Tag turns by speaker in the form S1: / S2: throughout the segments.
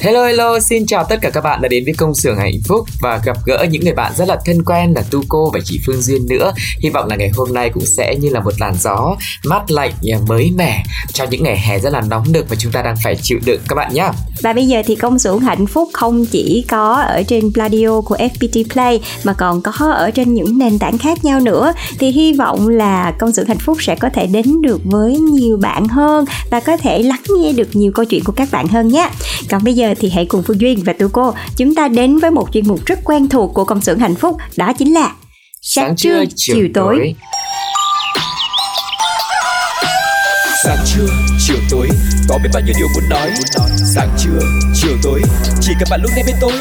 S1: Hello hello, xin chào tất cả các bạn đã đến với công xưởng hạnh phúc và gặp gỡ những người bạn rất là thân quen là Tu cô và chị Phương Duyên nữa. Hy vọng là ngày hôm nay cũng sẽ như là một làn gió mát lạnh à, mới mẻ cho những ngày hè rất là nóng được mà chúng ta đang phải chịu đựng các bạn nhé.
S2: Và bây giờ thì công xưởng hạnh phúc không chỉ có ở trên Pladio của FPT Play mà còn có ở trên những nền tảng khác nhau nữa. Thì hy vọng là công xưởng hạnh phúc sẽ có thể đến được với nhiều bạn hơn và có thể lắng nghe được nhiều câu chuyện của các bạn hơn nhé. Còn bây giờ thì hãy cùng Phương Duyên và Tu Cô chúng ta đến với một chuyên mục rất quen thuộc của công xưởng hạnh phúc đó chính là sáng trưa chiều tối.
S3: Sáng trưa, chiều tối, có biết bao nhiêu điều muốn nói. Sáng trưa, chiều tối, chỉ cần bạn lúc này bên tôi.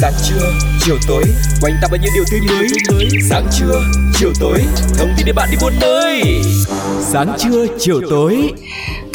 S3: Sáng trưa, chiều tối, quanh ta bao nhiêu điều tươi mới. Sáng trưa, chiều tối, thông tin để bạn đi muôn nơi. Sáng trưa, chiều tối.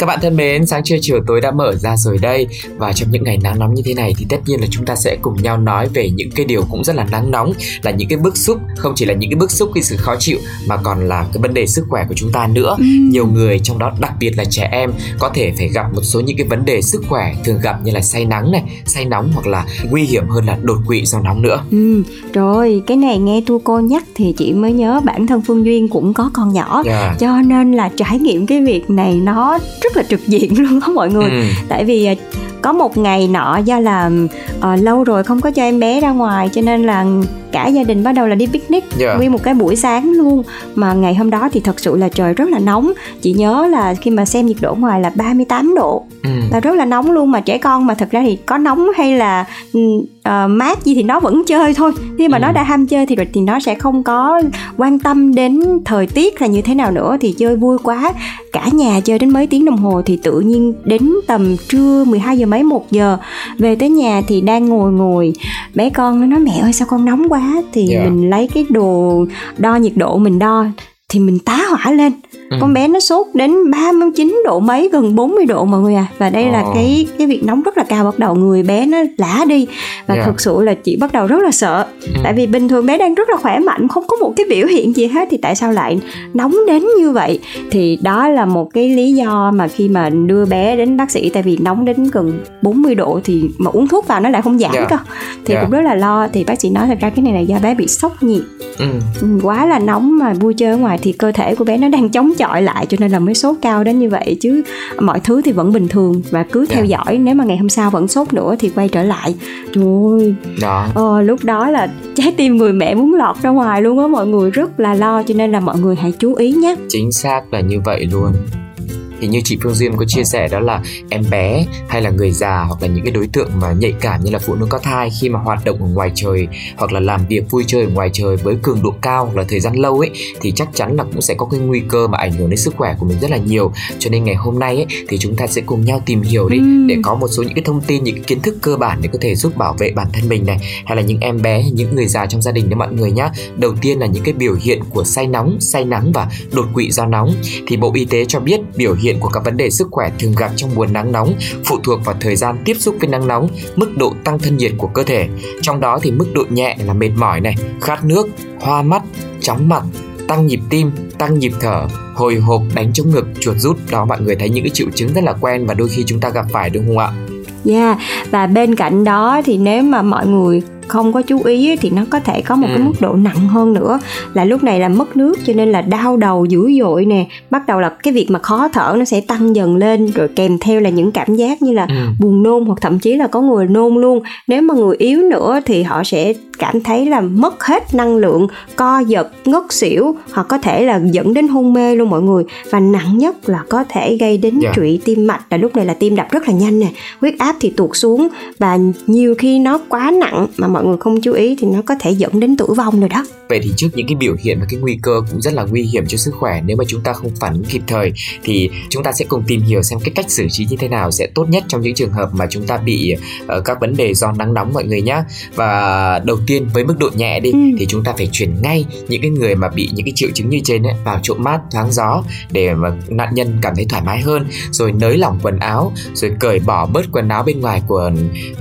S1: Các bạn thân mến, sáng trưa chiều tối đã mở ra rồi đây. Và trong những ngày nắng nóng như thế này thì tất nhiên là chúng ta sẽ cùng nhau nói về những cái điều cũng rất là nắng nóng Là những cái bức xúc, không chỉ là những cái bức xúc cái sự khó chịu Mà còn là cái vấn đề sức khỏe của chúng ta nữa. Nhiều người trong đó đặc biệt là trẻ em có thể phải gặp một số những cái vấn đề sức khỏe Thường gặp như là say nắng này, say nóng hoặc là nguy hiểm hơn là đột quỵ do nóng nữa.
S2: Ừ, rồi cái này nghe Tu Cô nhắc thì chị mới nhớ bản thân Phương Duyên cũng có con nhỏ.
S1: Yeah.
S2: cho nên là trải nghiệm cái việc này nó rất là trực diện luôn đó mọi người
S1: Ừ.
S2: tại vì à, có một ngày nọ do là ờ, lâu rồi không có cho em bé ra ngoài cho nên là cả gia đình bắt đầu là đi picnic.
S1: Dạ.
S2: nguyên một cái buổi sáng luôn. Mà ngày hôm đó thì thật sự là trời rất là nóng. Chị nhớ là khi mà xem nhiệt độ ngoài là 38 độ.
S1: Ừ.
S2: là rất là nóng luôn. Mà trẻ con mà thật ra thì có nóng hay là ờ, mát gì thì nó vẫn chơi thôi. Khi mà
S1: Ừ.
S2: nó đã ham chơi thì thì nó sẽ không có quan tâm đến thời tiết là như thế nào nữa. Thì chơi vui quá. Cả nhà chơi đến mấy tiếng đồng hồ thì tự nhiên đến tầm trưa 12 giờ mấy 1 giờ. Về tới nhà thì đang ngồi ngồi. Bé con nó nói mẹ ơi sao con nóng quá thì
S1: Dạ.
S2: mình lấy cái đồ đo nhiệt độ mình đo thì mình tá hỏa lên
S1: Ừ.
S2: con bé nó sốt đến 39 độ mấy gần 40 độ mọi người à và đây là
S1: Ồ.
S2: cái cái việc nóng rất là cao bắt đầu người bé nó lả đi và
S1: Dạ.
S2: thực sự là chị bắt đầu rất là sợ
S1: Ừ.
S2: tại vì bình thường bé đang rất là khỏe mạnh không có một cái biểu hiện gì hết thì tại sao lại nóng đến như vậy thì đó là một cái lý do mà khi mà đưa bé đến bác sĩ tại vì nóng đến gần 40 độ thì mà uống thuốc vào nó lại không giảm
S1: Dạ.
S2: cơ thì
S1: Dạ.
S2: cũng rất là lo thì bác sĩ nói thật ra cái này là do bé bị sốc nhiệt
S1: Ừ.
S2: Ừ, quá là nóng mà vui chơi ở ngoài thì cơ thể của bé nó đang chống chọi lại cho nên là mới sốt cao đến như vậy chứ mọi thứ thì vẫn bình thường và cứ theo
S1: Dạ.
S2: dõi. Nếu mà ngày hôm sau vẫn sốt nữa thì quay trở lại. Trời ơi.
S1: Đó
S2: ờ, lúc đó là trái tim người mẹ muốn lọt ra ngoài luôn á mọi người rất là lo cho nên là mọi người hãy chú ý nhé.
S1: Chính xác là như vậy luôn thì như chị Phương Duyên có chia sẻ đó là em bé hay là người già hoặc là những cái đối tượng mà nhạy cảm như là phụ nữ có thai khi mà hoạt động ở ngoài trời hoặc là làm việc vui chơi ở ngoài trời với cường độ cao hoặc là thời gian lâu ấy thì chắc chắn là cũng sẽ có cái nguy cơ mà ảnh hưởng đến sức khỏe của mình rất là nhiều. Cho nên ngày hôm nay ấy thì chúng ta sẽ cùng nhau tìm hiểu đi
S2: Ừm.
S1: để có một số những cái thông tin những cái kiến thức cơ bản để có thể giúp bảo vệ bản thân mình này hay là những em bé những người già trong gia đình đó mọi người nhá. Đầu tiên là những cái biểu hiện của say nóng say nắng và đột quỵ do nóng. Thì Bộ Y tế cho biết biểu hiện của các vấn đề sức khỏe thường gặp trong mùa nắng nóng phụ thuộc vào thời gian tiếp xúc với nắng nóng, mức độ tăng thân nhiệt của cơ thể. Trong đó thì mức độ nhẹ là mệt mỏi này, khát nước, hoa mắt, chóng mặt, tăng nhịp tim, tăng nhịp thở, hồi hộp, đánh trống ngực, chuột rút. Đó mọi người thấy những cái triệu chứng rất là quen và đôi khi chúng ta gặp phải đúng không ạ?
S2: Yeah, và bên cạnh đó thì nếu mà mọi người không có chú ý thì nó có thể có một ừ. cái mức độ nặng hơn nữa là lúc này là mất nước cho nên là đau đầu dữ dội nè bắt đầu là cái việc mà khó thở nó sẽ tăng dần lên rồi kèm theo là những cảm giác như là ừ. buồn nôn hoặc thậm chí là có người nôn luôn nếu mà người yếu nữa thì họ sẽ cảm thấy là mất hết năng lượng co giật ngất xỉu hoặc có thể là dẫn đến hôn mê luôn mọi người và nặng nhất là có thể gây đến yeah. Dạ. trụy tim mạch là lúc này là tim đập rất là nhanh nè huyết áp thì tụt xuống và nhiều khi nó quá nặng mà mọi người không chú ý thì nó có thể dẫn đến tử vong rồi đó
S1: vậy thì trước những cái biểu hiện và cái nguy cơ cũng rất là nguy hiểm cho sức khỏe nếu mà chúng ta không phản ứng kịp thời thì chúng ta sẽ cùng tìm hiểu xem cái cách xử trí như thế nào sẽ tốt nhất trong những trường hợp mà chúng ta bị uh, các vấn đề do nắng nóng mọi người nhé và đầu tiên với mức độ nhẹ đi ừ. thì chúng ta phải chuyển ngay những cái người mà bị những cái triệu chứng như trên ấy, vào chỗ mát thoáng gió để mà nạn nhân cảm thấy thoải mái hơn rồi nới lỏng quần áo rồi cởi bỏ bớt quần áo bên ngoài của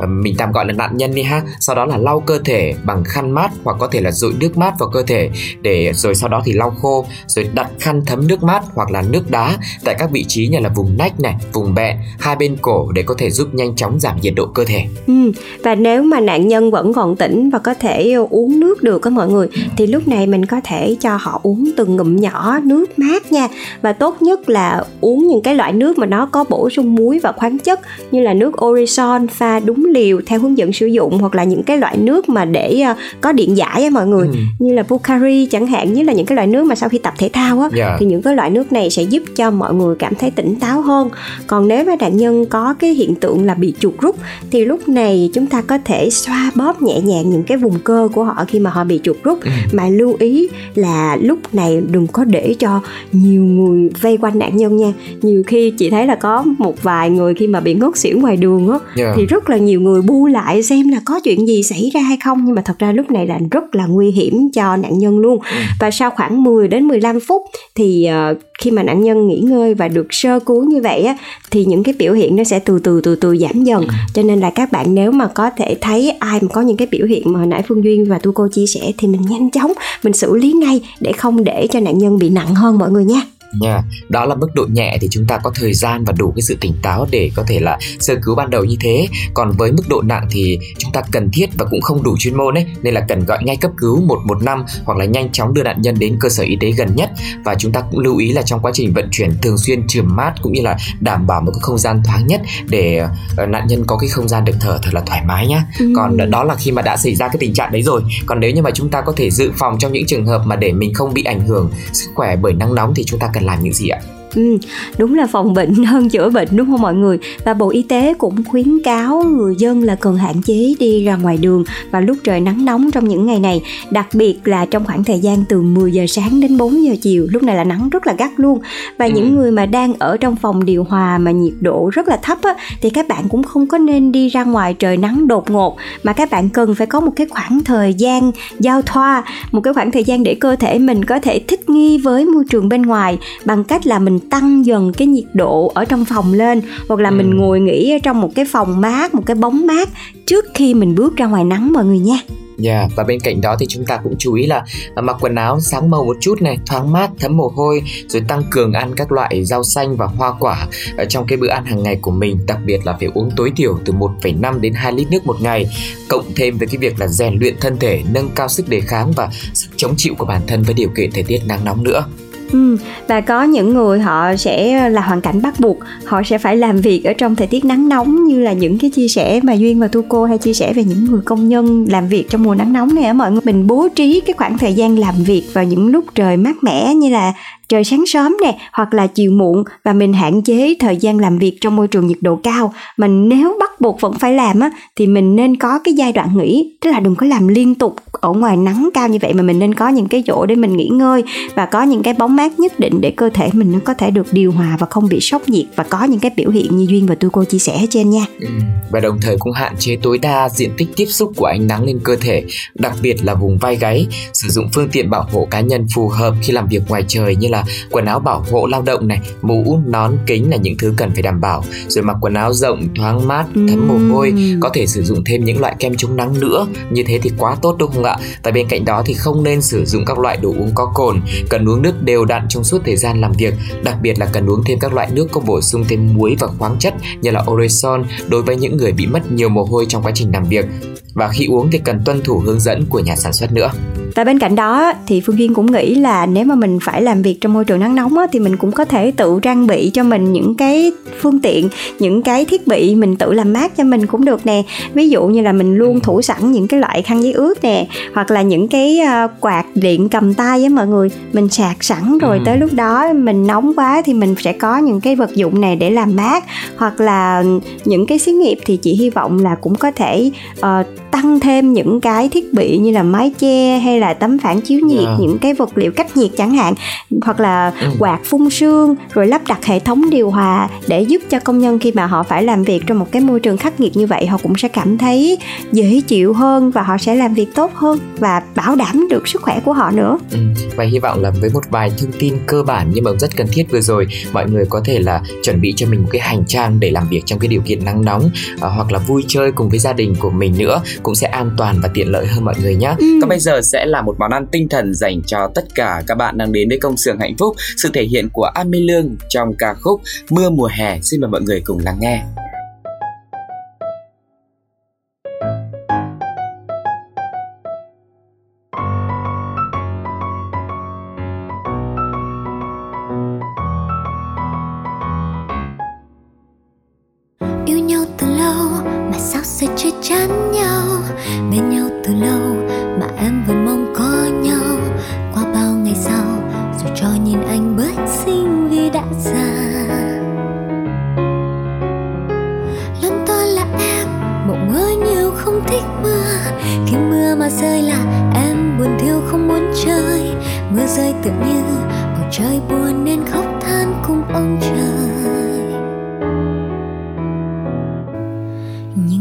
S1: uh, mình tạm gọi là nạn nhân đi ha sau đó là lau cơ thể bằng khăn mát hoặc có thể là dội nước mát vào cơ thể để rồi sau đó thì lau khô rồi đặt khăn thấm nước mát hoặc là nước đá tại các vị trí như là vùng nách này vùng bẹn hai bên cổ để có thể giúp nhanh chóng giảm nhiệt độ cơ thể
S2: ừ. và nếu mà nạn nhân vẫn còn tỉnh và có thể uống nước được các mọi người thì lúc này mình có thể cho họ uống từng ngụm nhỏ nước mát nha và tốt nhất là uống những cái loại nước mà nó có bổ sung muối và khoáng chất như là nước Orison pha đúng liều theo hướng dẫn sử dụng hoặc là những cái loại nước mà để uh, có điện giải á mọi người ừ. như là Pocari chẳng hạn như là những cái loại nước mà sau khi tập thể thao á yeah. Dạ. thì những cái loại nước này sẽ giúp cho mọi người cảm thấy tỉnh táo hơn còn nếu mà nạn nhân có cái hiện tượng là bị chuột rút thì lúc này chúng ta có thể xoa bóp nhẹ nhàng những cái vùng cơ của họ khi mà họ bị chuột rút ừ. mà lưu ý là lúc này đừng có để cho nhiều người vây quanh nạn nhân nha nhiều khi chị thấy là có một vài người khi mà bị ngất xỉu ngoài đường á yeah. Dạ. thì rất là nhiều người bu lại xem là có chuyện gì xảy ra hay không nhưng mà thật ra lúc này là rất là nguy hiểm cho nạn nhân luôn ừ. và sau khoảng 10 đến 15 phút thì uh, khi mà nạn nhân nghỉ ngơi và được sơ cứu như vậy á thì những cái biểu hiện nó sẽ từ từ từ từ giảm dần ừ. cho nên là các bạn nếu mà có thể thấy ai mà có những cái biểu hiện mà hồi nãy phương duyên và tu cô chia sẻ thì mình nhanh chóng mình xử lý ngay để không để cho nạn nhân bị nặng hơn mọi người nha
S1: nha. Đó là mức độ nhẹ thì chúng ta có thời gian và đủ cái sự tỉnh táo để có thể là sơ cứu ban đầu như thế. Còn với mức độ nặng thì chúng ta cần thiết và cũng không đủ chuyên môn ấy nên là cần gọi ngay cấp cứu 115 hoặc là nhanh chóng đưa nạn nhân đến cơ sở y tế gần nhất. Và chúng ta cũng lưu ý là trong quá trình vận chuyển thường xuyên chườm mát cũng như là đảm bảo một cái không gian thoáng nhất để ờ, nạn nhân có cái không gian được thở thật là thoải mái nhá. Ừ. còn đó là khi mà đã xảy ra cái tình trạng đấy rồi. Còn nếu như mà chúng ta có thể dự phòng trong những trường hợp mà để mình không bị ảnh hưởng sức khỏe bởi nắng nóng thì chúng ta cần cần làm những gì ạ?
S2: Ừ, đúng là phòng bệnh hơn chữa bệnh đúng không mọi người? Và bộ y tế cũng khuyến cáo người dân là cần hạn chế đi ra ngoài đường vào lúc trời nắng nóng trong những ngày này đặc biệt là trong khoảng thời gian từ 10 giờ sáng đến 4 giờ chiều. Lúc này là nắng rất là gắt luôn. Và ừ. những người mà đang ở trong phòng điều hòa mà nhiệt độ rất là thấp á, thì các bạn cũng không có nên đi ra ngoài trời nắng đột ngột mà các bạn cần phải có một cái khoảng thời gian giao thoa một cái khoảng thời gian để cơ thể mình có thể thích nghi với môi trường bên ngoài bằng cách là mình tăng dần cái nhiệt độ ở trong phòng lên hoặc là ừ. mình ngồi nghỉ ở trong một cái phòng mát một cái bóng mát trước khi mình bước ra ngoài nắng mọi người nha
S1: Yeah, dạ, và bên cạnh đó thì chúng ta cũng chú ý là à, mặc quần áo sáng màu một chút này, thoáng mát, thấm mồ hôi, rồi tăng cường ăn các loại rau xanh và hoa quả ở trong cái bữa ăn hàng ngày của mình, đặc biệt là phải uống tối thiểu từ 1,5 đến 2 lít nước một ngày, cộng thêm với cái việc là rèn luyện thân thể, nâng cao sức đề kháng và sức chống chịu của bản thân với điều kiện thời tiết nắng nóng nữa.
S2: Ừ, và có những người họ sẽ là hoàn cảnh bắt buộc họ sẽ phải làm việc ở trong thời tiết nắng nóng như là những cái chia sẻ mà duyên và tu cô hay chia sẻ về những người công nhân làm việc trong mùa nắng nóng này á mọi người. Mình bố trí cái khoảng thời gian làm việc vào những lúc trời mát mẻ như là trời sáng sớm nè hoặc là chiều muộn và mình hạn chế thời gian làm việc trong môi trường nhiệt độ cao. Mình nếu bắt buộc vẫn phải làm á thì mình nên có cái giai đoạn nghỉ tức là đừng có làm liên tục ở ngoài nắng cao như vậy mà mình nên có những cái chỗ để mình nghỉ ngơi và có những cái bóng mát nhất định để cơ thể mình nó có thể được điều hòa và không bị sốc nhiệt và có những cái biểu hiện như duyên và tôi cô chia sẻ trên nha
S1: ừ. và đồng thời cũng hạn chế tối đa diện tích tiếp xúc của ánh nắng lên cơ thể đặc biệt là vùng vai gáy sử dụng phương tiện bảo hộ cá nhân phù hợp khi làm việc ngoài trời như là quần áo bảo hộ lao động này mũ nón kính là những thứ cần phải đảm bảo rồi mặc quần áo rộng thoáng mát ừ. thấm mồ hôi có thể sử dụng thêm những loại kem chống nắng nữa như thế thì quá tốt đúng không ạ và bên cạnh đó thì không nên sử dụng các loại đồ uống có cồn cần uống nước đều đặn trong suốt thời gian làm việc đặc biệt là cần uống thêm các loại nước có bổ sung thêm muối và khoáng chất, như là Oresol, đối với những người bị mất nhiều mồ hôi trong quá trình làm việc và khi uống thì cần tuân thủ hướng dẫn của nhà sản xuất nữa.
S2: Và bên cạnh đó thì Phương Duyên cũng nghĩ là nếu mà mình phải làm việc trong môi trường nắng nóng á, thì mình cũng có thể tự trang bị cho mình những cái phương tiện, những cái thiết bị mình tự làm mát cho mình cũng được nè. Ví dụ như là mình luôn thủ sẵn những cái loại khăn giấy ướt nè, hoặc là những cái uh, quạt điện cầm tay với mọi người, mình sạc sẵn rồi ừ. tới lúc đó mình nóng quá thì mình sẽ có những cái vật dụng này để làm mát, hoặc là những cái xí nghiệp thì chị hy vọng là cũng có thể uh, tăng thêm những cái thiết bị như là mái che hay là tấm phản chiếu nhiệt yeah. Dạ. những cái vật liệu cách nhiệt chẳng hạn hoặc là ừ. quạt phun sương rồi lắp đặt hệ thống điều hòa để giúp cho công nhân khi mà họ phải làm việc trong một cái môi trường khắc nghiệt như vậy họ cũng sẽ cảm thấy dễ chịu hơn và họ sẽ làm việc tốt hơn và bảo đảm được sức khỏe của họ nữa
S1: ừ. và hy vọng là với một vài thông tin cơ bản nhưng mà rất cần thiết vừa rồi mọi người có thể là chuẩn bị cho mình một cái hành trang để làm việc trong cái điều kiện nắng nóng uh, hoặc là vui chơi cùng với gia đình của mình nữa cũng sẽ an toàn và tiện lợi hơn mọi người nhé. Ừ.
S4: Còn bây giờ sẽ là một món ăn tinh thần dành cho tất cả các bạn đang đến với công xưởng hạnh phúc, sự thể hiện của An Lương trong ca khúc Mưa mùa hè. Xin mời mọi người cùng lắng nghe.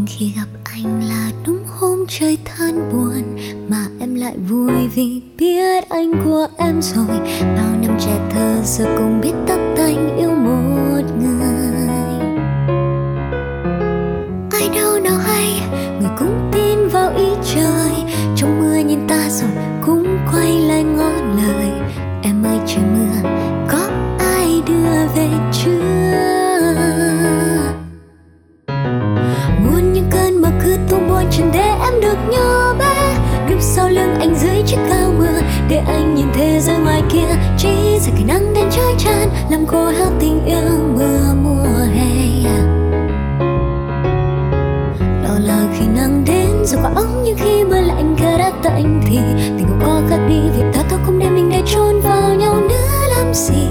S4: khi gặp anh là đúng hôm trời than buồn, mà em lại vui vì biết anh của em rồi. Bao năm trẻ thơ giờ cũng biết tắt tanh yêu mùa trái tràn, làm khô hát tình yêu mưa, mùa hè à. lo là khi nắng đến rồi quá ấm nhưng khi mưa lạnh khá đã tạnh thì tình cũng qua khát đi, vì ta thôi không đem mình để trốn vào nhau nữa, làm gì?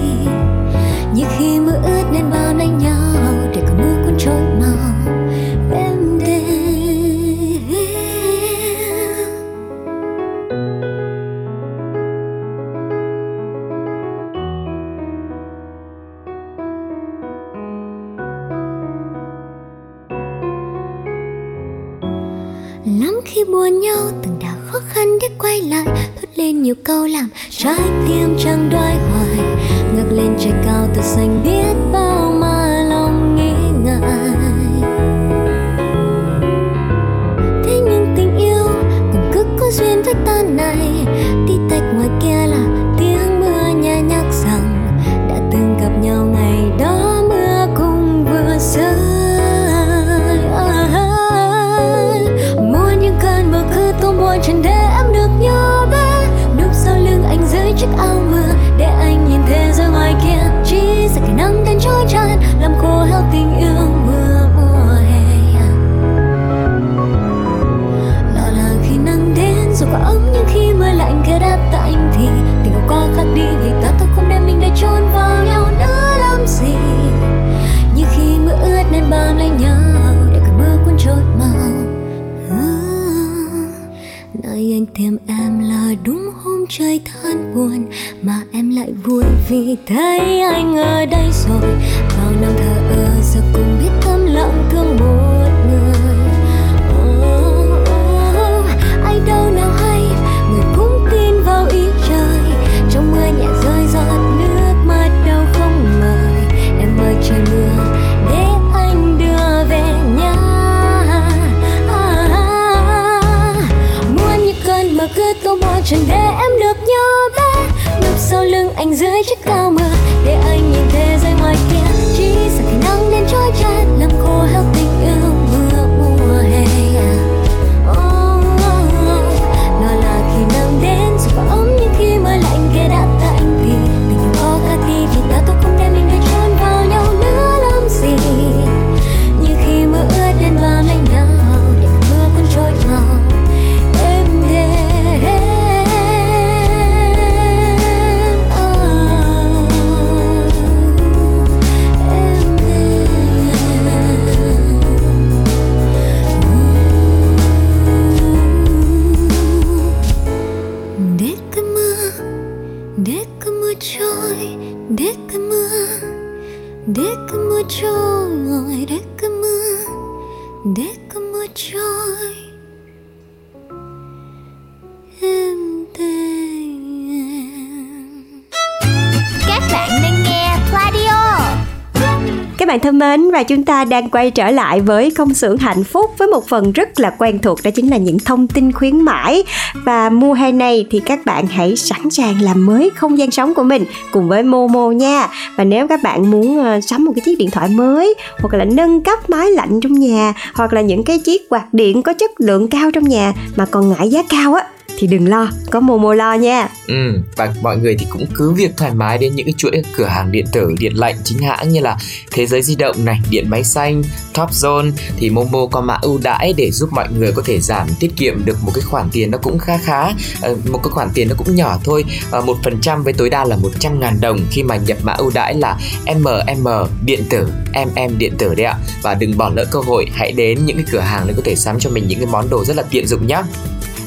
S2: Bạn thân mến, và chúng ta đang quay trở lại với công xưởng hạnh phúc với một phần rất là quen thuộc, đó chính là những thông tin khuyến mãi. Và mùa hè này thì các bạn hãy sẵn sàng làm mới không gian sống của mình cùng với Momo nha. Và nếu các bạn muốn ờ, sắm một cái chiếc điện thoại mới, hoặc là nâng cấp máy lạnh trong nhà, hoặc là những cái chiếc quạt điện có chất lượng cao trong nhà mà còn ngại giá cao á thì đừng lo có Momo lo nha.
S1: Ừ, và mọi người thì cũng cứ việc thoải mái đến những cái chuỗi cửa hàng điện tử điện lạnh chính hãng như là Thế giới di động này, điện máy xanh, Top Zone thì Momo có mã ưu đãi để giúp mọi người có thể giảm tiết kiệm được một cái khoản tiền nó cũng khá khá ờ, một cái khoản tiền nó cũng nhỏ thôi. Ờ, một phần trăm với tối đa là 100 ngàn đồng khi mà nhập mã ưu đãi là MM điện tử MM điện tử đấy ạ. Và đừng bỏ lỡ cơ hội hãy đến những cái cửa hàng để có thể sắm cho mình những cái món đồ rất là tiện dụng nhé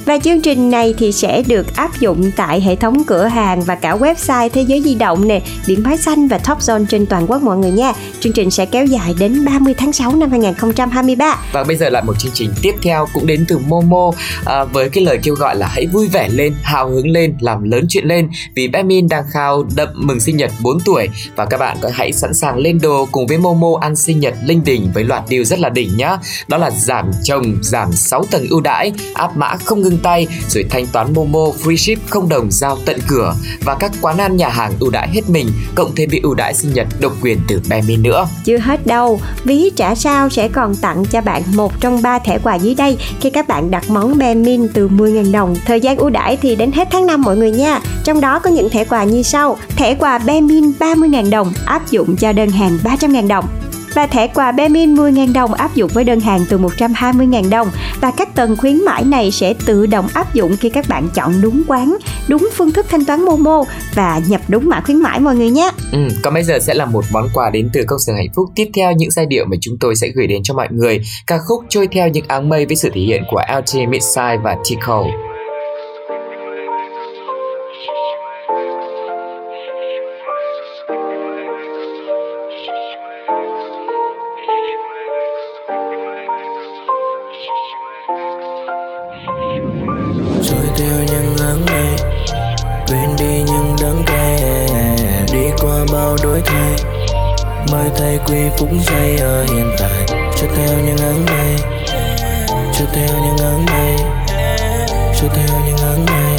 S2: và chương trình này thì sẽ được áp dụng tại hệ thống cửa hàng và cả website Thế giới di động nè, điện máy xanh và Top Zone trên toàn quốc mọi người nha. Chương trình sẽ kéo dài đến 30 tháng 6 năm 2023.
S1: Và bây giờ lại một chương trình tiếp theo cũng đến từ Momo à, với cái lời kêu gọi là hãy vui vẻ lên, hào hứng lên, làm lớn chuyện lên vì Bemin đang khao đậm mừng sinh nhật 4 tuổi và các bạn có hãy sẵn sàng lên đồ cùng với Momo ăn sinh nhật linh đình với loạt điều rất là đỉnh nhá. Đó là giảm chồng, giảm 6 tầng ưu đãi, áp mã không ngưng tay rồi thanh toán Momo free ship không đồng giao tận cửa và các quán ăn nhà hàng ưu đãi hết mình cộng thêm bị ưu đãi sinh nhật độc quyền từ Bemin nữa.
S2: Chưa hết đâu, ví trả sao sẽ còn tặng cho bạn một trong ba thẻ quà dưới đây khi các bạn đặt món Bemin từ 10.000 đồng. Thời gian ưu đãi thì đến hết tháng 5 mọi người nha. Trong đó có những thẻ quà như sau: thẻ quà Bemin 30.000 đồng áp dụng cho đơn hàng 300.000 đồng và thẻ quà Bemin 10.000 đồng áp dụng với đơn hàng từ 120.000 đồng và các tầng khuyến mãi này sẽ tự động áp dụng khi các bạn chọn đúng quán, đúng phương thức thanh toán Momo và nhập đúng mã khuyến mãi mọi người nhé.
S1: Ừ, còn bây giờ sẽ là một món quà đến từ công sở hạnh phúc tiếp theo những giai điệu mà chúng tôi sẽ gửi đến cho mọi người. Ca khúc trôi theo những áng mây với sự thể hiện của LT Midsize và Tico.
S5: Thay quy phút giây ở hiện tại. Cho theo những áng mây. Cho theo những áng mây. Cho theo những áng mây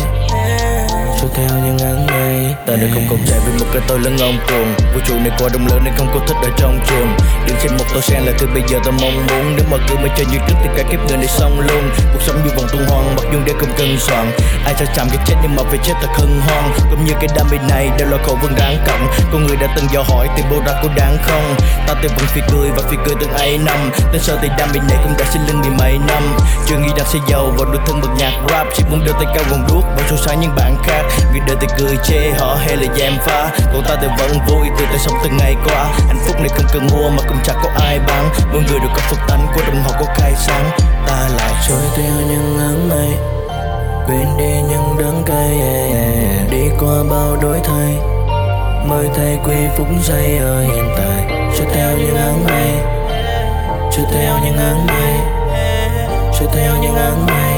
S5: cho theo những áng mây. Ta đã không còn chạy với một cái tôi lớn ngông cuồng. Vũ trụ này quá đông lớn nên không có thích ở trong chuồng đứng trên một tôi sen là thứ bây giờ ta mong muốn. Nếu mà cứ mới chơi như trước thì cả kiếp người này xong luôn. Cuộc sống như vòng tuần hoàn, mặc dù để không cân soạn. Ai sẽ chạm cái chết nhưng mà phải chết thật hân hoan. Cũng như cái đam mê này đều là khẩu vẫn đáng cộng. Con người đã từng dò hỏi tìm bố ra có đáng không? Ta tìm vẫn phi cười và phi cười từng ấy năm. Đến sau thì đam mê này cũng đã xin lưng đi mấy năm? Chưa nghĩ đang sẽ giàu và đôi thân bật nhạc rap. Chỉ muốn đưa tay cao vòng đuốc và so sánh những bạn khác vì đời thì cười chê họ hay là giam phá còn ta thì vẫn vui từ tay sống từng ngày qua. Hạnh phúc này không cần mua mà cũng chẳng có ai bán. Mỗi người đều có phật tánh của đồng họ có khai sáng. Ta lại trôi theo những áng mây, quên đi những đắng cay. Đi qua bao đổi thay, mới thay quy phúc giây ở hiện tại cho theo những áng mây cho theo những áng mây cho theo những áng mây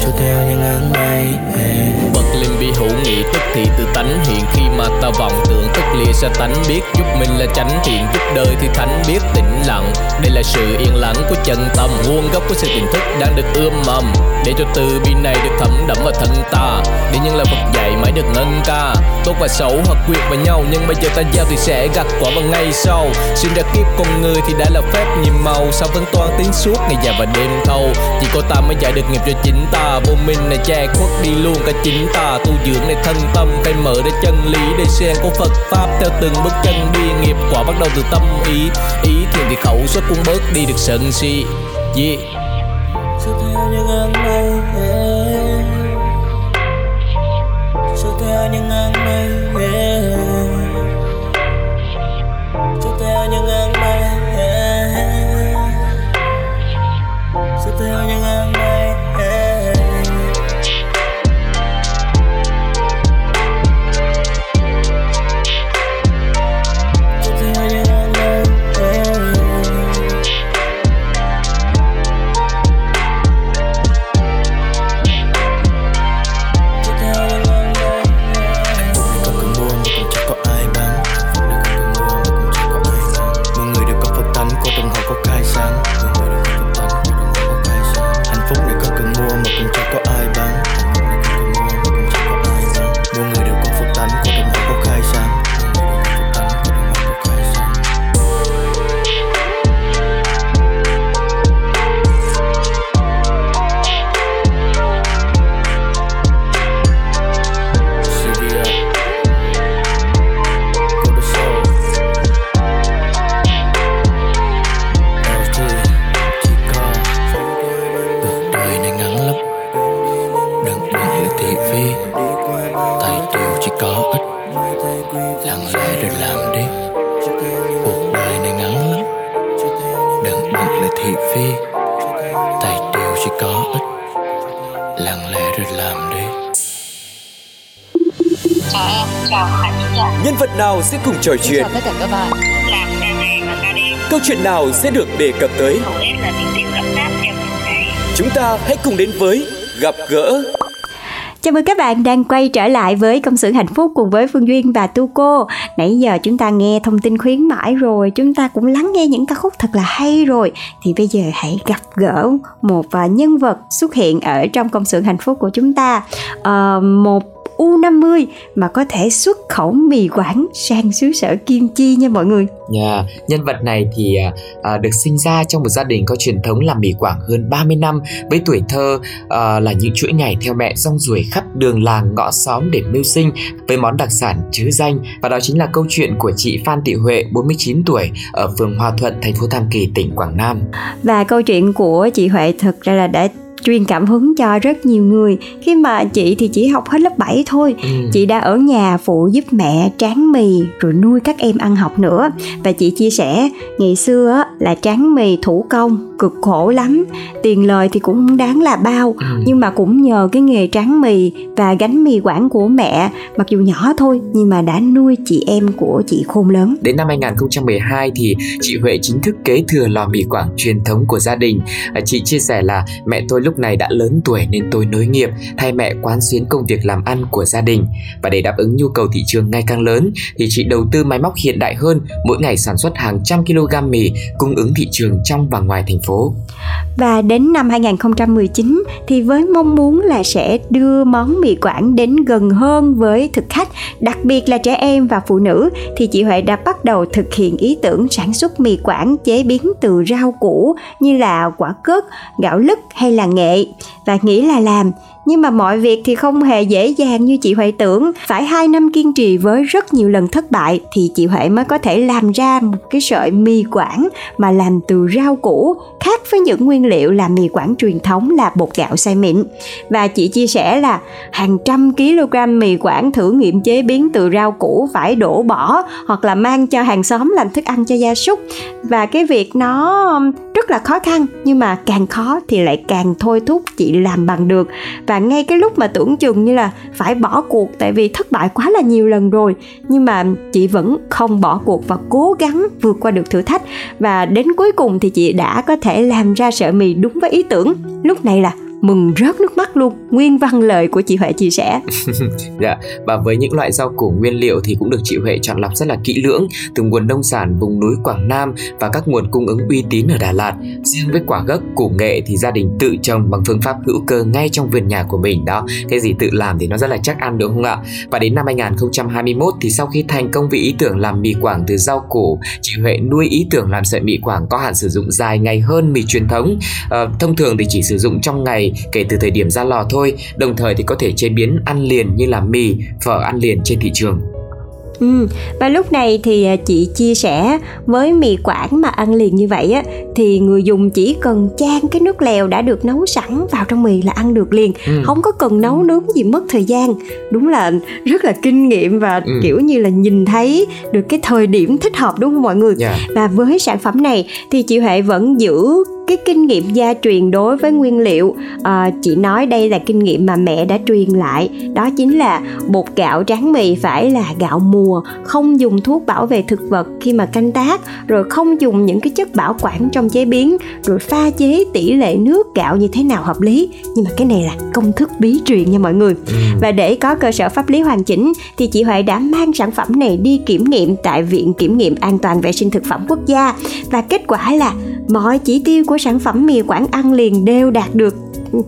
S5: cho theo những áng mây.
S6: bật Linh bi hữu nghị, tức thì tự tánh. Hiện khi mà ta vọng tưởng, tức lìa sa tánh. Biết giúp mình là tránh thiện, giúp đời thì thánh. Biết tĩnh lặng, đây là sự yên lặng của chân tâm. Nguồn gốc của sự tỉnh thức đang được ươm mầm, để cho từ bi này được thấm đẫm vào thân ta. Để những lời Phật dạy phải được ngân ca. Tốt và xấu hợp quyệt vào nhau, nhưng bây giờ ta giao thì sẽ gặt quả vào ngay sau. Sinh ra kiếp con người thì đã là phép nhiệm màu. Sao vẫn toan tiếng suốt ngày dài và đêm thâu? Chỉ có ta mới giải được nghiệp cho chính ta. Vô minh này che khuất đi luôn cả chính ta. Tu dưỡng này thân tâm, phải mở ra chân lý để xen của Phật pháp theo từng bước chân đi. Nghiệp quả bắt đầu từ tâm ý. Ý thiền thì khẩu xuất cũng bớt đi được sân si. Yeah
S5: theo những áng mây Sẽ theo những áng mây Sẽ theo những
S7: Lặng lẽ rồi làm đi.
S8: Chào em, chào
S3: Nhân vật nào sẽ cùng trò chuyện?
S8: Chào tất cả các bạn. Làm ca này và ca đêm
S3: Câu chuyện nào sẽ được đề cập tới?
S8: Hầu hết là tình yêu ấm áp trong những ngày
S3: Chúng ta hãy cùng đến với Gặp gỡ
S2: Chào mừng các bạn đang quay trở lại với công xưởng hạnh phúc cùng với Phương Duyên và Tu Cô. Nãy giờ chúng ta nghe thông tin khuyến mãi rồi, chúng ta cũng lắng nghe những ca khúc thật là hay rồi. Thì bây giờ hãy gặp gỡ một à, nhân vật xuất hiện ở trong công xưởng hạnh phúc của chúng ta. À, một U50 mà có thể xuất khẩu mì Quảng sang xứ sở Kim Chi nha mọi người.
S1: Yeah. Nhân vật này thì à, được sinh ra trong một gia đình có truyền thống làm mì Quảng hơn 30 năm với tuổi thơ à, là những chuỗi ngày theo mẹ rong ruổi khắp đường làng ngõ xóm để mưu sinh với món đặc sản chứa danh và đó chính là câu chuyện của chị Phan Thị Huệ 49 tuổi ở phường Hòa Thuận thành phố Tam Kỳ tỉnh Quảng Nam.
S2: Và câu chuyện của chị Huệ thực ra là đã truyền cảm hứng cho rất nhiều người. Khi mà chị thì chỉ học hết lớp 7 thôi. Ừ. chị đã ở nhà phụ giúp mẹ tráng mì rồi nuôi các em ăn học nữa. Và chị chia sẻ ngày xưa là tráng mì thủ công cực khổ lắm. Tiền lời thì cũng không đáng là bao ừ. nhưng mà cũng nhờ cái nghề tráng mì và gánh mì quảng của mẹ. Mặc dù nhỏ thôi nhưng mà đã nuôi chị em của chị khôn lớn.
S1: Đến năm 2012 thì chị Huệ chính thức kế thừa lò mì quảng truyền thống của gia đình. À, chị chia sẻ là mẹ tôi lúc này đã lớn tuổi nên tôi nối nghiệp thay mẹ quán xuyến công việc làm ăn của gia đình. Và để đáp ứng nhu cầu thị trường ngày càng lớn thì chị đầu tư máy móc hiện đại hơn mỗi ngày sản xuất hàng trăm kg mì cung ứng thị trường trong và ngoài thành phố.
S2: Và đến năm 2019 thì với mong muốn là sẽ đưa món mì Quảng đến gần hơn với thực khách, đặc biệt là trẻ em và phụ nữ thì chị Huệ đã bắt đầu thực hiện ý tưởng sản xuất mì Quảng chế biến từ rau củ như là quả cớt, gạo lứt hay là nghệ và nghĩ là làm nhưng mà mọi việc thì không hề dễ dàng như chị Huệ tưởng. Phải 2 năm kiên trì với rất nhiều lần thất bại thì chị Huệ mới có thể làm ra một cái sợi mì quảng mà làm từ rau củ, khác với những nguyên liệu làm mì quảng truyền thống là bột gạo xay mịn. Và chị chia sẻ là hàng trăm kg mì quảng thử nghiệm chế biến từ rau củ phải đổ bỏ hoặc là mang cho hàng xóm làm thức ăn cho gia súc. Và cái việc nó rất là khó khăn, nhưng mà càng khó thì lại càng thôi thúc chị làm bằng được và ngay cái lúc mà tưởng chừng như là phải bỏ cuộc, tại vì thất bại quá là nhiều lần rồi, nhưng mà chị vẫn không bỏ cuộc và cố gắng vượt qua được thử thách và đến cuối cùng thì chị đã có thể làm ra sợi mì đúng với ý tưởng. Lúc này là mừng rớt nước mắt luôn. Nguyên văn lời của chị Huệ chia sẻ.
S1: Dạ và với những loại rau củ nguyên liệu thì cũng được chị Huệ chọn lọc rất là kỹ lưỡng từ nguồn nông sản vùng núi Quảng Nam và các nguồn cung ứng uy tín ở Đà Lạt. Riêng với quả gấc củ nghệ thì gia đình tự trồng bằng phương pháp hữu cơ ngay trong vườn nhà của mình đó. Cái gì tự làm thì nó rất là chắc ăn đúng không ạ? Và đến năm 2021 thì sau khi thành công vì ý tưởng làm mì Quảng từ rau củ chị Huệ nuôi ý tưởng làm sợi mì Quảng có hạn sử dụng dài ngày hơn mì truyền thống. À, thông thường thì chỉ sử dụng trong ngày kể từ thời điểm ra lò thôi, đồng thời thì có thể chế biến ăn liền như là mì, phở ăn liền trên thị trường.
S2: Ừ, và lúc này thì à, chị chia sẻ với mì quảng mà ăn liền như vậy á thì người dùng chỉ cần chan cái nước lèo đã được nấu sẵn vào trong mì là ăn được liền, ừ. không có cần nấu nướng gì mất thời gian. Đúng là rất là kinh nghiệm và ừ. kiểu như là nhìn thấy được cái thời điểm thích hợp đúng không mọi người? Yeah. Dạ. Và với sản phẩm này thì chị Huệ vẫn giữ cái kinh nghiệm gia truyền đối với nguyên liệu. À, chị nói đây là kinh nghiệm mà mẹ đã truyền lại. Đó chính là bột gạo tráng mì phải là gạo mùa không dùng thuốc bảo vệ thực vật khi mà canh tác rồi không dùng những cái chất bảo quản trong chế biến rồi pha chế tỷ lệ nước gạo như thế nào hợp lý. Nhưng mà cái này là công thức bí truyền nha mọi người. Ừ. và để có cơ sở pháp lý hoàn chỉnh thì chị Huệ đã mang sản phẩm này đi kiểm nghiệm tại viện kiểm nghiệm an toàn vệ sinh thực phẩm quốc gia. Và kết quả là mọi chỉ tiêu của sản phẩm mì Quảng ăn liền đều đạt được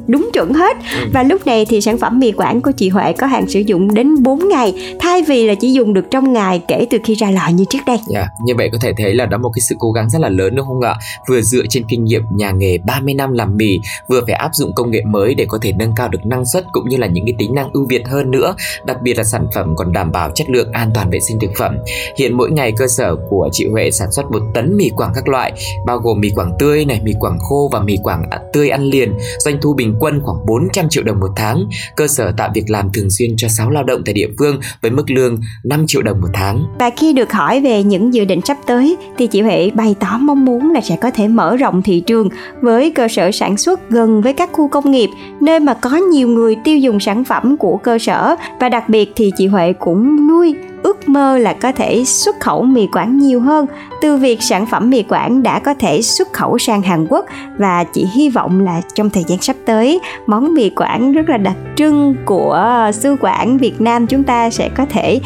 S2: đúng chuẩn hết ừ. và lúc này thì sản phẩm mì quảng của chị Huệ có hạn sử dụng đến 4 ngày thay vì là chỉ dùng được trong ngày kể từ khi ra lò như trước đây.
S1: Yeah, dạ, như vậy có thể thấy là đó một cái sự cố gắng rất là lớn đúng không ạ? Vừa dựa trên kinh nghiệm nhà nghề 30 năm làm mì, vừa phải áp dụng công nghệ mới để có thể nâng cao được năng suất cũng như là những cái tính năng ưu việt hơn nữa, đặc biệt là sản phẩm còn đảm bảo chất lượng an toàn vệ sinh thực phẩm. Hiện mỗi ngày cơ sở của chị Huệ sản xuất một tấn mì quảng các loại, bao gồm mì quảng tươi này, mì quảng khô và mì quảng tươi ăn liền. Doanh thu thu bình quân khoảng 400 triệu đồng một tháng, cơ sở tạo việc làm thường xuyên cho 6 lao động tại địa phương với mức lương 5 triệu đồng một tháng.
S2: Và khi được hỏi về những dự định sắp tới thì chị Huệ bày tỏ mong muốn là sẽ có thể mở rộng thị trường với cơ sở sản xuất gần với các khu công nghiệp nơi mà có nhiều người tiêu dùng sản phẩm của cơ sở và đặc biệt thì chị Huệ cũng nuôi ước mơ là có thể xuất khẩu mì Quảng nhiều hơn, từ việc sản phẩm mì Quảng đã có thể xuất khẩu sang Hàn Quốc. Và chị hy vọng là trong thời gian sắp tới, món mì Quảng rất là đặc trưng của xứ Quảng Việt Nam chúng ta sẽ có thể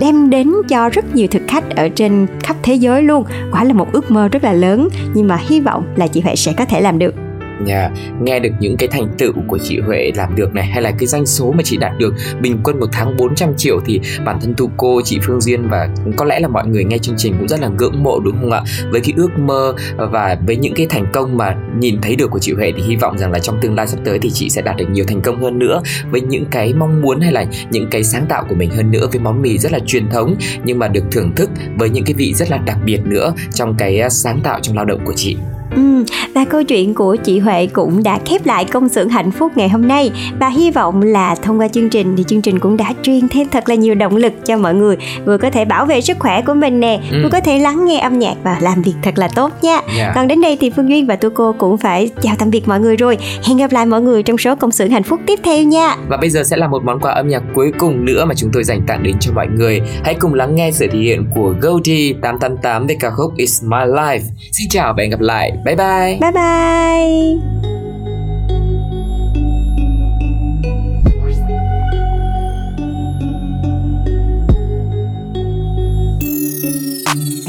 S2: đem đến cho rất nhiều thực khách ở trên khắp thế giới luôn. Quả là một ước mơ rất là lớn, nhưng mà hy vọng là chị Huệ sẽ có thể làm được
S1: nhà nghe được những cái thành tựu của chị Huệ làm được này, hay là cái doanh số mà chị đạt được, bình quân một tháng 400 triệu thì bản thân thu cô, chị Phương Duyên và có lẽ là mọi người nghe chương trình cũng rất là ngưỡng mộ, đúng không ạ? Với cái ước mơ và với những cái thành công mà nhìn thấy được của chị Huệ thì hy vọng rằng là trong tương lai sắp tới thì chị sẽ đạt được nhiều thành công hơn nữa. Với những cái mong muốn hay là những cái sáng tạo của mình hơn nữa, với món mì rất là truyền thống nhưng mà được thưởng thức với những cái vị rất là đặc biệt nữa trong cái à, sáng tạo trong lao động của chị.
S2: Ừ, và câu chuyện của chị Huệ cũng đã khép lại công xưởng hạnh phúc ngày hôm nay và hy vọng là thông qua chương trình thì chương trình cũng đã truyền thêm thật là nhiều động lực cho mọi người vừa có thể bảo vệ sức khỏe của mình nè ừ. vừa có thể lắng nghe âm nhạc và làm việc thật là tốt nha yeah. Dạ. còn đến đây thì Phương Duyên và Tu Cô cũng phải chào tạm biệt mọi người rồi hẹn gặp lại mọi người trong số công xưởng hạnh phúc tiếp theo nha
S1: và bây giờ sẽ là một món quà âm nhạc cuối cùng nữa mà chúng tôi dành tặng đến cho mọi người hãy cùng lắng nghe sự thể hiện của Goldie 888 với ca khúc It's My Life xin chào và hẹn gặp lại Bye bye.
S2: Bye bye.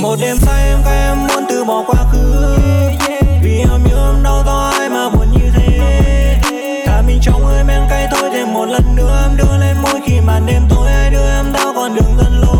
S7: một đêm say em các em muốn từ bỏ quá khứ vì em nhớ em đau do ai mà buồn như thế thả mình trong hơi men cay thôi thêm một lần nữa em đưa lên môi khi màn đêm tối ai đưa em đau còn đường dần lối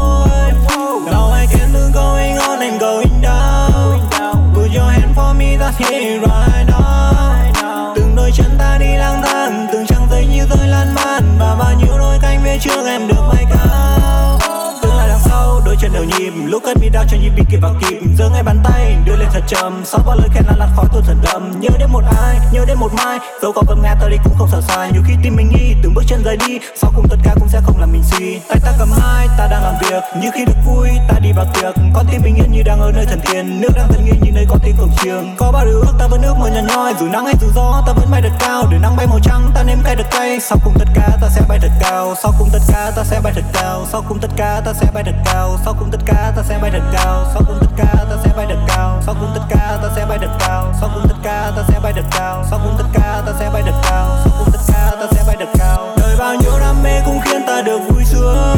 S7: right now. Từng đôi chân ta đi lang thang, từng trang giấy như rơi lan man. Và bao nhiêu đôi cánh phía trước em được bay cao. Từng là đằng sau, đôi chân đều nhịp, lúc cất đau cho nhịp bị kịp vào kịp. Giơ ngay bàn tay đưa lên thật trầm. Sau bao lời khen là lạt khói tôi thật đậm. Nhớ đến một ai nhớ đến một mai. Dẫu có vấp ngã tôi đi cũng không sợ sai. Nhiều khi tim mình nghi từng bước chân rời đi. Sau cùng tất cả cũng sẽ không làm mình suy. Tay ta cầm hai ta đang làm việc. Như khi được vui ta đi vào tiệc. Con tim bình yên như đang ở nơi thần thiền, nước đang thần nghiêng như nơi có tiếng cổng trường có bao điều ước ta vẫn ước mơ nhỏ nhoi. Dù nắng hay dù gió ta vẫn bay thật cao. Để nắng bay màu trắng ta nếm cay được cay. Sau cùng tất cả ta sẽ bay thật cao. Sau cùng tất cả ta sẽ bay thật cao. Sau cùng tất cả ta sẽ bay thật cao. Sau cùng tất cả ta sẽ bay thật cao, sau cũng tất cả ta sẽ bay được cao. Sau cũng tất cả ta sẽ bay được cao. Sau cũng tất cả ta sẽ bay được cao. Sau cũng tất cả ta sẽ bay được cao. Sau cũng tất cả ta sẽ bay được cao. Đời bao nhiêu đam mê cũng khiến ta được vui sướng.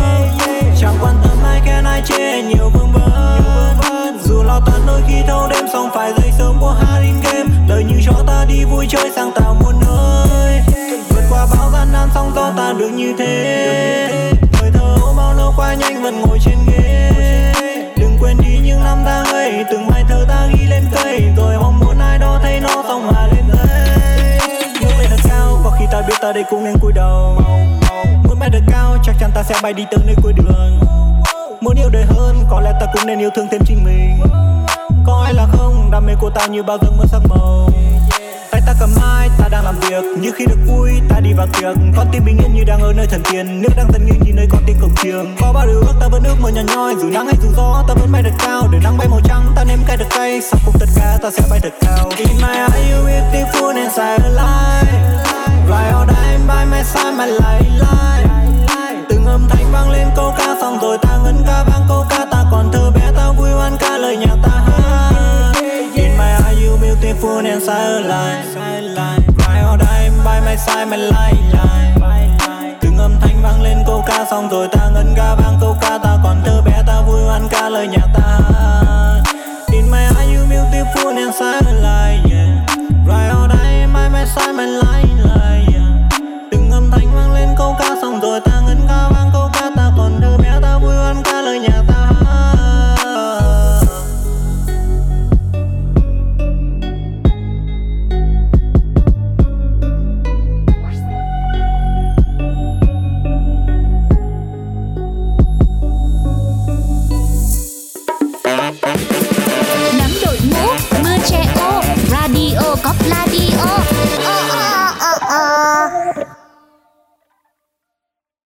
S7: Chẳng quan tâm ai, khen ai, chê nhiều vương vấn. Dù lo toan đôi khi thâu đêm xong phải dậy sớm của Haring game. Đời như cho ta đi vui chơi sang tạo muôn nơi. Vượt qua bao gian nan, sóng gió ta được như thế. Thời thơ bao lâu qua nhanh vẫn ngồi trên ghế. Đây rồi mong muốn ai đó thấy nó xong hòa lên đây. Nhưng lên thật cao có khi ta biết ta đây cũng nên cúi đầu. Muốn bay được cao, chắc chắn ta sẽ bay đi tới nơi cuối đường. Muốn yêu đời hơn, có lẽ ta cũng nên yêu thương thêm chính mình. Có ai là không? Đam mê của ta như bao giấc mơ sắc màu ta cầm hai ta đang làm việc. Như khi được vui, ta đi vào tiệc. Con tim bình yên như đang ở nơi thần tiên. Nước đang dần như như nơi con tim cổng trường có bao điều ước, ta vẫn ước mơ nhỏ nhoi. Dù nắng hay dù gió, ta vẫn bay được cao. Để nắng bay màu trắng, ta nếm cay được cay. Sau cùng tất cả, ta sẽ bay được cao. In my eye, you beautiful inside a light. Ride day die, by my side, my light light. Từng âm thanh vang lên câu ca sai mày lay lại. Từng âm thanh vang lên câu ca xong rồi ta ngân ga vang câu ca. Ta còn thơ bé, ta vui hoan ca lời nhạc ta. In my eye you beautiful and silent like yeah. Right all day my my side my light